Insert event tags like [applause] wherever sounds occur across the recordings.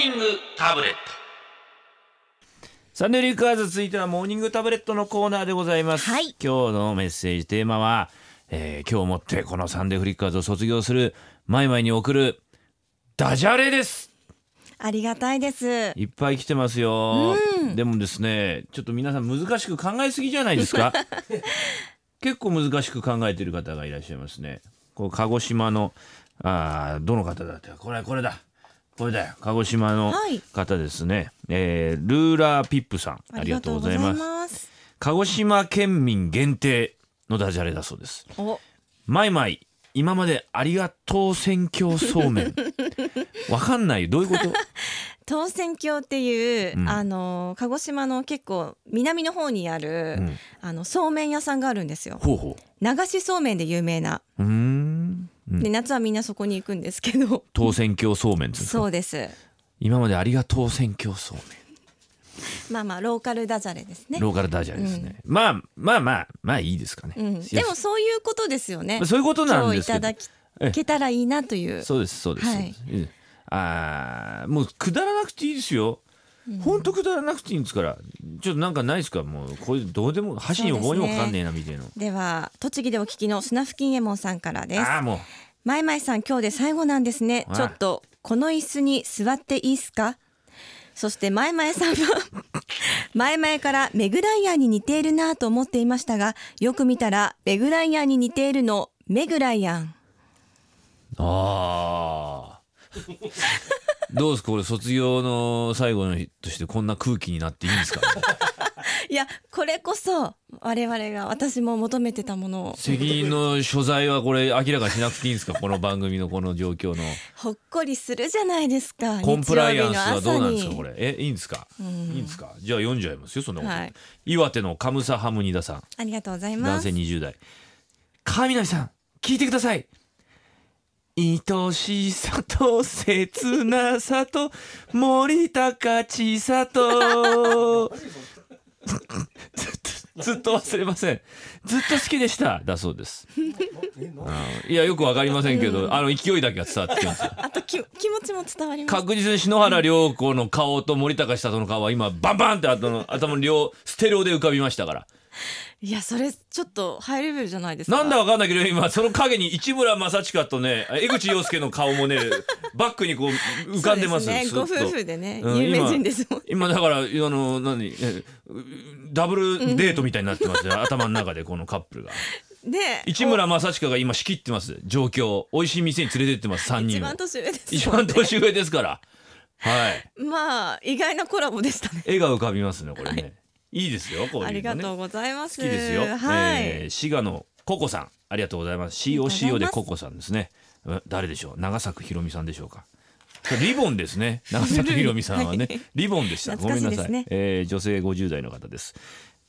ニングタブレット。サンデーフリッカーズ続いてはモーニングタブレットのコーナーでございます、はい。今日のメッセージテーマは、えー今日をもってこのサンデーフリッカーズを卒業するマイマイに送るダジャレです。ありがたいです。いっぱい来てますよ、でもですねちょっと皆さん難しく考えすぎじゃないですか？[laughs] 結構難しく考えている方がいらっしゃいますね。こう鹿児島のあーどの方だってこれこれだこれだよ。鹿児島のはい。方ですね、えールーラーピップさん。ありがとうございます。鹿児島県民限定のダジャレだそうです。お、マイマイ今までありがとう選挙そうめん。[laughs] わかんないどういうこと？[laughs] 当選橋っていう、うん。あの鹿児島の結構南の方にある、うん。あのそうめん屋さんがあるんですよ。流しそうめんで有名な。で夏はみんなそこに行くんですけど、当選挙そうめんですか？そうです。今までありがとう選挙そうまあまあローカルダジャレですね。ローカルダジャレですね、まあまあまあまあいいですかね、うん、でもそういうことですよね。そういうことなんですけど。いただけたらいいなという。そうですそうです、はい。あーもうくだらなくていいですよ。ほん。とくだらなくていいんですから。ちょっとなんかないですか？もうこれどうでも箸にも棒にもかかんねえなみたいな、では栃木でお聞きのスナフキンエモンさんからです。ああもうマイマイさん今日で最後なんですね。あちょっとこの椅子に座っていいですか？そしてマイマイさんは [laughs] 前々からメグライアンに似ているなと思っていましたがよく見たらメグライアンに似ているのメグライアン。ああ [laughs] どうですか？これ卒業の最後の日としてこんな空気になっていいんですかいやこれこそ我々が私も求めてたものを。責任の所在はこれ明らかにしなくていいんですか？[laughs] この番組のこの状況の。ほっこりするじゃないですか。コンプライアンスはどうなんですか？これ。えいいんですか？いいんですか？じゃあ読んじゃいますよそんなこと、はい。岩手のカムサハムニダさん。ありがとうございます。男性20代。川南さん聞いてください。愛しさと切なさと森高千里 [laughs] [laughs] ずっと忘れません。ずっと好きでした。だそうです。うん。いやよくわかりませんけど、あの勢いだけが伝わってきますよ。[laughs] あとき気持ちも伝わります。確実に篠原涼子の顔と森高千里の顔は今バンバンって頭の頭の両ステレオで浮かびましたから [laughs] いやそれちょっとハイレベルじゃないですか？なんだわかんないけど今その影に市村正親とね江口洋介の顔もね [laughs] バックにこう浮かんでますね。ご夫婦でね、うん有名人ですもん今だからあの何えダブルデートみたいになってますね、頭の中でこのカップルが。で市村正親が今仕切ってます。状況。美味しい店に連れてってます3人一番年上です一番年上ですから。はい。まあ意外なコラボでしたね。絵が浮かびますねこれね、い、いですよこういうの、ね、ありがとうございます好きですよ。はい、えー滋賀のココさん、ありがとうございます。COCO でココさんですね。うん誰でしょう？長作ひろみさんでしょうか？リボンですね。[laughs] 長作ひろみさんはね、リボンでした。ごめんなさい。えー女性50代の方です。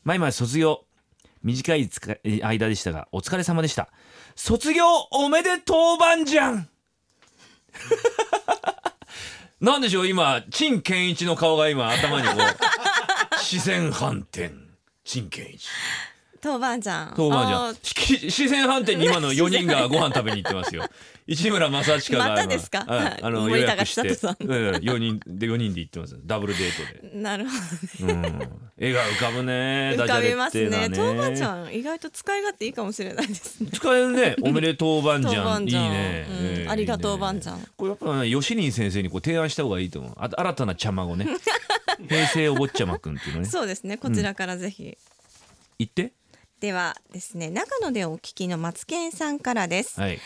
前々卒業。短いつか間でしたが、お疲れ様でした。卒業おめでとうばんじゃん [laughs] なんでしょう今陳健一の顔が今頭にこう視線反転。陳健一。当番ちゃん。当番じゃあんし視線反転に今の4人がご飯食べに行ってますよ。[laughs] 市村正親がまたですか？今はい。あの予約して。千里さん4人で4人で行ってますダブルデートで、ーなるほうん、絵が浮かぶね。ど浮かびますねダジャレっていうのは当番ちゃん意外と使い勝手いいかもしれないですね。使えるね。おめでとうばんじゃん。いいね、うん。えーありがとういいね番ちゃん。これやっぱね吉林先生にこう提案した方がいいと思う。あ新たな茶孫ね [laughs] 平成お坊ちゃまくんっていうのね。そうですね。こちらからぜひ、言って。ではですね長野でお聞きのマツケンさんからです。はい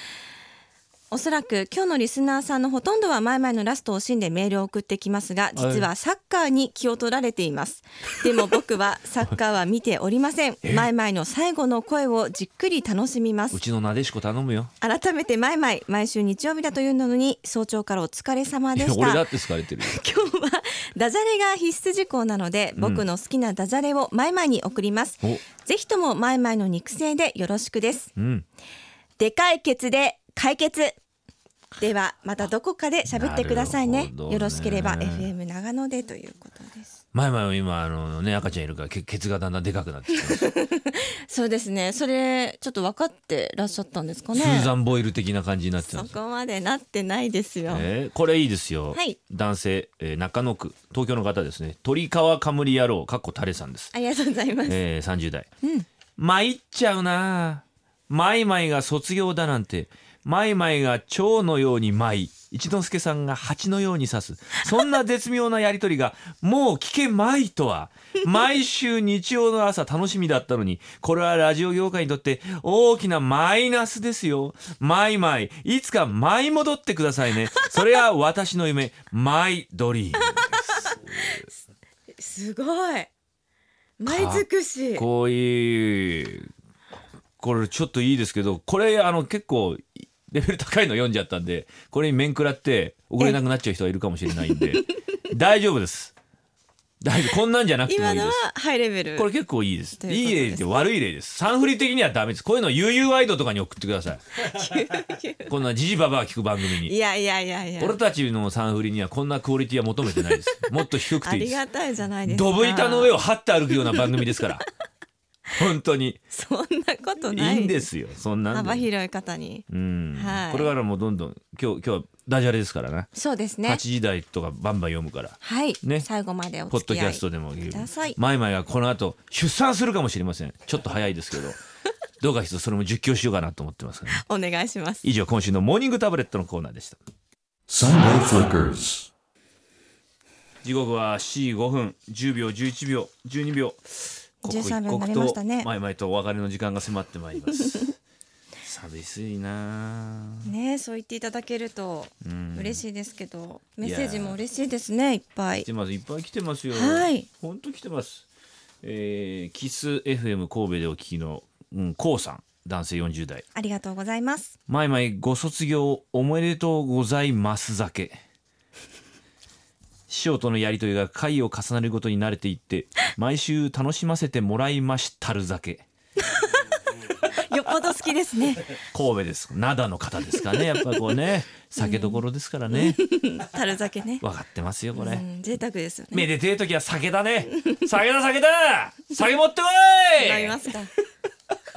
おそらく今日のリスナーさんのほとんどは前々のラストを惜しんでメールを送ってきますが実はサッカーに気を取られています。でも僕は [laughs] サッカーは見ておりません。前々の最後の声をじっくり楽しみます。うちのなでしこ頼むよ。改めて前々毎週日曜日だというのに早朝からお疲れ様いでした。や俺だって好かれてるよ。[laughs] 今日はダジャレが必須事項なので、僕の好きなダジャレを前々に送ります。お。ぜひとも前々の肉声でよろしくです。うん。でかいケツで解決ではまたどこかで喋ってくださいね。ね。よろしければ FM 長野でということです。前々今あのね赤ちゃんいるからけケツがだんだんでかくなって [laughs] そうですね。それちょっと分かってらっしゃったんですかね。スーザン・ボイル的な感じになってそます、こまでなってないですよ、えーこれいいですよ、はい。男性、えー中野区東京の方ですね。鳥川かむり野郎かっこタレさんです。ありがとうございます、えー、30代、うん。参っちゃうなマイマイが卒業だなんてマイマイが蝶のように舞い一之輔さんが蜂のように刺す。そんな絶妙なやりとりが [laughs] もう聞けまいとは毎週日曜の朝楽しみだったのにこれはラジオ業界にとって大きなマイナスですよ。マイマイいつか舞い戻ってくださいね。それは私の夢マイドリームす。ごい。舞尽くし。かっこいい。これちょっといいですけどこれあの結構レベル高いの読んじゃったんでこれに面食らって送れなくなっちゃう人はいるかもしれないんで [laughs] 大丈夫です。大丈夫。こんなんじゃなくてもいいです。ハイレベルこれ結構いいです。といいい例で悪い例です。サンフリ的にはダメです。こういうの UU ワイドとかに送ってください。[laughs] こんなジジババア聞く番組いにやいやいやいや。俺たちのサンフリにはこんなクオリティは求めてないです。もっと低くあていいです。りがたいじゃないですかドブ板の上を張って歩くような番組ですから本当に。そんなことない。いいんですよ。そんなんで。幅広い方に。うん、はい。これからもうどんどん今日今日はダジャレですからねそうですね。8時台とかバンバン読むから。はい、ね。最後までおポッド付き合いキャストでもください。マイマイがこの後出産するかもしれません。ちょっと早いですけど。[laughs] どうか一つそれも実況しようかなと思ってますね、お願いします。以上今週のモーニングタブレットのコーナーでした。Sunday Flickers. 時刻は7時5分10秒11秒12秒13秒にな刻りましたね。とマイマイとお別れの時間が迫ってまいります。[laughs] 寂しいな。あねそう言っていただけるとうん。嬉しいですけど、メッセージも嬉しいですねいっぱい。来てますいっぱい来てますよ。はい。本当来てます。えー、キス FM 神戸でお聞きのうんこうさん男性40代。ありがとうございます。マイマイご卒業おめでとうございます酒師匠とのやりとりが回を重ねるごとに慣れていって [laughs] 毎週楽しませてもらいましたる酒。[laughs] よっぽど好きですね。神戸です。灘の方ですからね。やっぱこうね酒どころですからね。[laughs] 樽酒ね。分かってますよこれ。うん贅沢ですよね。めでてえ時は酒だね。酒だ酒だ。酒持ってこい。飲みますか。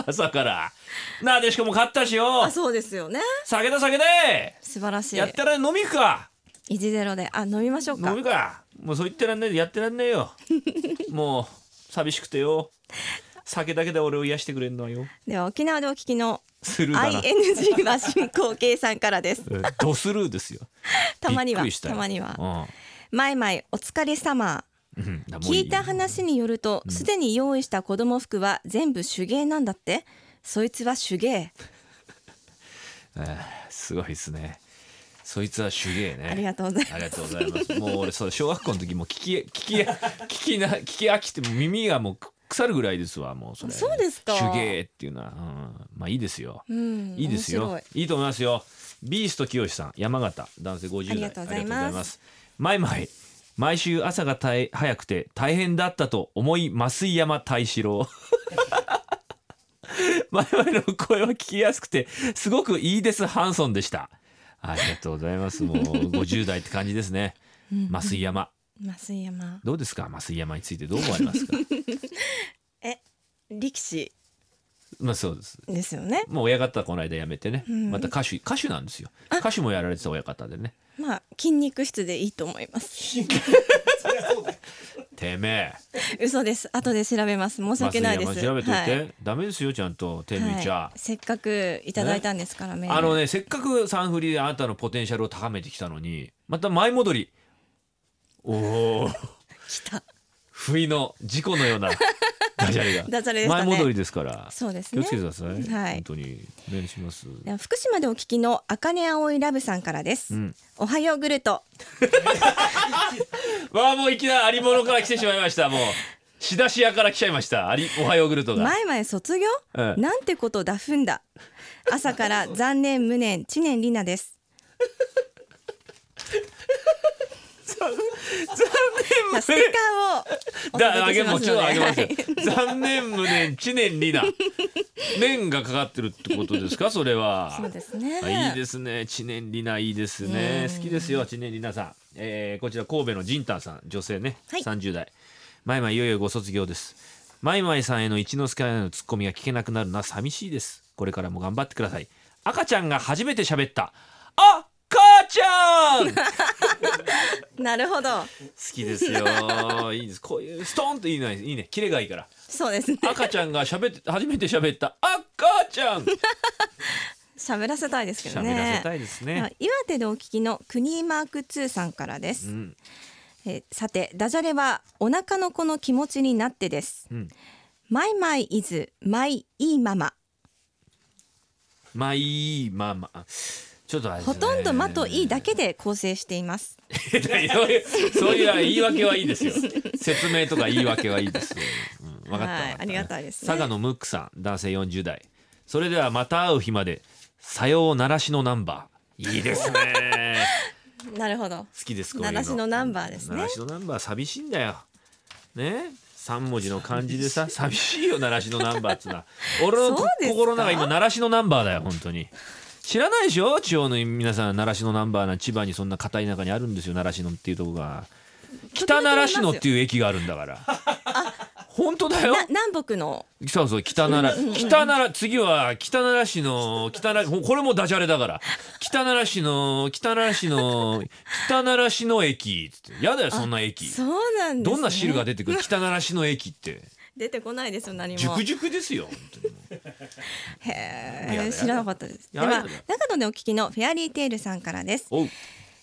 朝から。なでしかも勝ったしよ。あそうですよね。酒だ酒で素晴らしい。やってらん飲み行くかイジゼロで。あ飲みましょうか。飲みか。もうそう言ってらんねえでやってらんねえよ。[laughs] もう寂しくてよ。酒だけで俺を癒してくれんのはよ。では沖縄でお聞きの ING は進行形さんからです。う [laughs] んドスルーですよ。[laughs] たまにはたまには。うマイマイお疲れ様。んうん。だもう聞いた話によるとすでに用意した子供服は全部手芸なんだって。そいつは手芸。えーすごいですねそいつは手芸ねありがとうございますありがとうございます。もう俺そう小学校の時も聞き聞き聞きな聞き飽きても耳がもう腐るぐらいですわもうそれ。そうですか手芸っていうのは、うん、まあいいですよ。うんいいですよいいと思いますよ。ビースト清さん山形男性50代ありがとうございます。マイマイ毎週朝が大早くて大変だったと思い増井山大志郎。[laughs] マイマイの声は聞きやすくてすごくいいですハンソンでした。ありがとうございます。もう [laughs] 50代って感じですね。増井山増井山どうですか？増井山についてどう思われますか？[laughs] え力士まあそうです。ですよねもう親方この間辞めてね、んまた歌手歌手なんですよ。歌手もやられてた親方でね。まあ筋肉質でいいと思います。てめえ。嘘です。後で調べます。申し訳ないです。増井山調べといて、はい。ダメですよちゃんと手抜いちゃ。はい。せっかくいただいたんですからメールあのねせっかくサンフリであなたのポテンシャルを高めてきたのにまた前戻り。[laughs] おお来た。不意の事故のようなダジャレが。ダジャレでしたね。前戻りですからそうですね。気をつけてください、はい。本当にお願いします。福島でお聞きのあかねあおいラブさんからです、ん。おはようグルト。[laughs] わあもういきなりありものから来てしまいましたもう。仕出し屋から来ちゃいました。ありおはようグルトが。前々卒業、ええ。なんてことだふんだ。朝から残念無念知念里奈ですじゃあステッカーをあげもちろんあげますよ。はい。残念無念知念里奈。念がかかってるってことですか？[laughs] それは。そうですね。あいいですね。知念里奈いいですね。うん好きですよ知念里奈さん。えーこちら神戸のジンタンさん。女性ね、はい。30代。マイマイいよいよご卒業です。マイマイさんへの一之輔へのツッコミが聞けなくなるのは寂しいです。これからも頑張ってください。赤ちゃんが初めて喋った。あ母ちゃん！好 [laughs] なるほど。きですよ。[laughs] いいです。こういうストーンといいねいいね。キレがいいから。そうですね。赤ちゃんが喋って初めて喋った。あ母ちゃん。[laughs] 喋らせたいですけど喋ねらせたいですね、岩手でお聞きのクニーマーク2さんからです、うん。えーさてダジャレはお腹の子の気持ちになってです。うん、マイマイイズマイいいママ。まあいいまあまあちょっとほとんどまといいだけで構成しています。[laughs] そういうそういう言い訳はいいですよ。説明とか言い訳はいいですよ、うん、分かった分かった。はいありがたいですね。佐賀のムックさん男性40代。それではまた会う日までさようならしのナンバー。いいですね。[laughs] なるほど。好きですこういうならしのナンバーですね。ならしのナンバー寂しいんだよ。ね？三文字の漢字でさ [laughs] 寂しいよならしのナンバーっつうのは。俺の心の中今ならしのナンバーだよ本当に知らないでしょ？地方の皆さんならしのナンバーな千葉にそんな片田舎にあるんですよ。奈良市のっていうとこが。北奈良市のっていう駅があるんだから。本当だよ。な南北の？そうそう北奈良。北奈良次は北奈良市の北奈良これもダジャレだから。北奈良市の北奈良市の北奈良市の駅つって。やだよそんな駅。そうなんね、どんな汁が出てくる？北奈良市の駅って出てこないですよ何も。熟熟ですよ本当に。もうへえ知らなかったです。では長野でお聞きのフェアリーテールさんからです。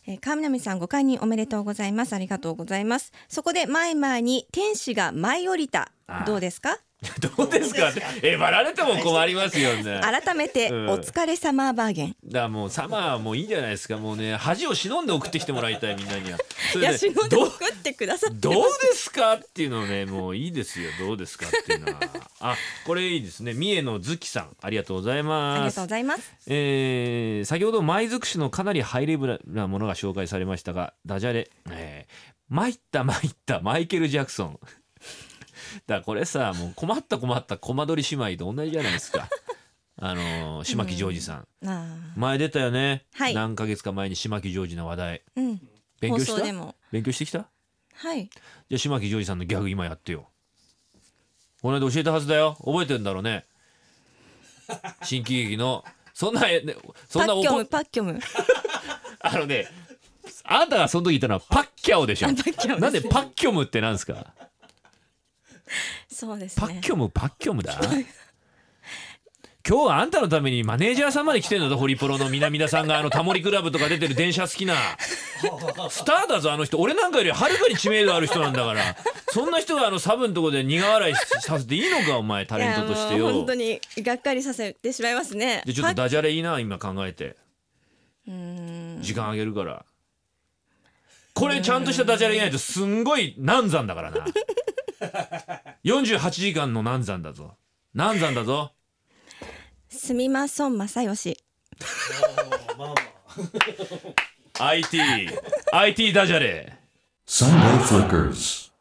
えー川南さんご解任おめでとうございます。ありがとうございます。そこで前々に天使が舞い降りた。どうですか？どうですか？ってえばられても困りますよね。だか改めてうん。お疲れ様バーゲン、らもうサマーはもういいんじゃないですか。もうね恥を忍んで送ってきてもらいたいみんなには。それでいや忍んでどう送ってくださってどうですか？っていうのをねもういいですよ。どうですかっていうのは。あこれいいですね。三重の月さんありがとうございありますがとうございます。えー先ほど舞尽くしのかなりハイレベルなものが紹介されましたがダジャレ、えー、参った参ったマイケル・ジャクソンだからこれさもう困った困ったコマ撮り姉妹と同じじゃないですか。あのー島木ジョージさん、あ前出たよね、はい。何ヶ月か前に島木ジョージの話題。ーうん。放勉強した？勉強してきた？はい。じゃあ島木ジョージさんのギャグ今やってよ。この間教えたはずだよ。覚えてるんだろうね。[laughs] 新喜劇の。そんなえねそんなパッキョム怒パッキョム。[laughs] あのねあなたがその時言ったのはパッキャオでしょ。なんでパッキョムってなんですか？そうですね。パッキョムパッキョムだ。[laughs] 今日はあんたのためにマネージャーさんまで来てんだぞホリプロの南田さんがあのタモリクラブとか出てる電車好きな。スターだぞあの人。俺なんかよりはるかに知名度ある人なんだから。そんな人があのサブのとこで苦笑いさせていいのかお前タレントとしてう本当にがっかりさせてしまいますね。でちょっとダジャレいいな今考えて。うーん。時間あげるから。これちゃんとしたダジャレいないとすんごい難産だからな48時間の難産だぞ。難産だぞ。すみまそん正義 IT IT ダジャレ。Sunday Flickers.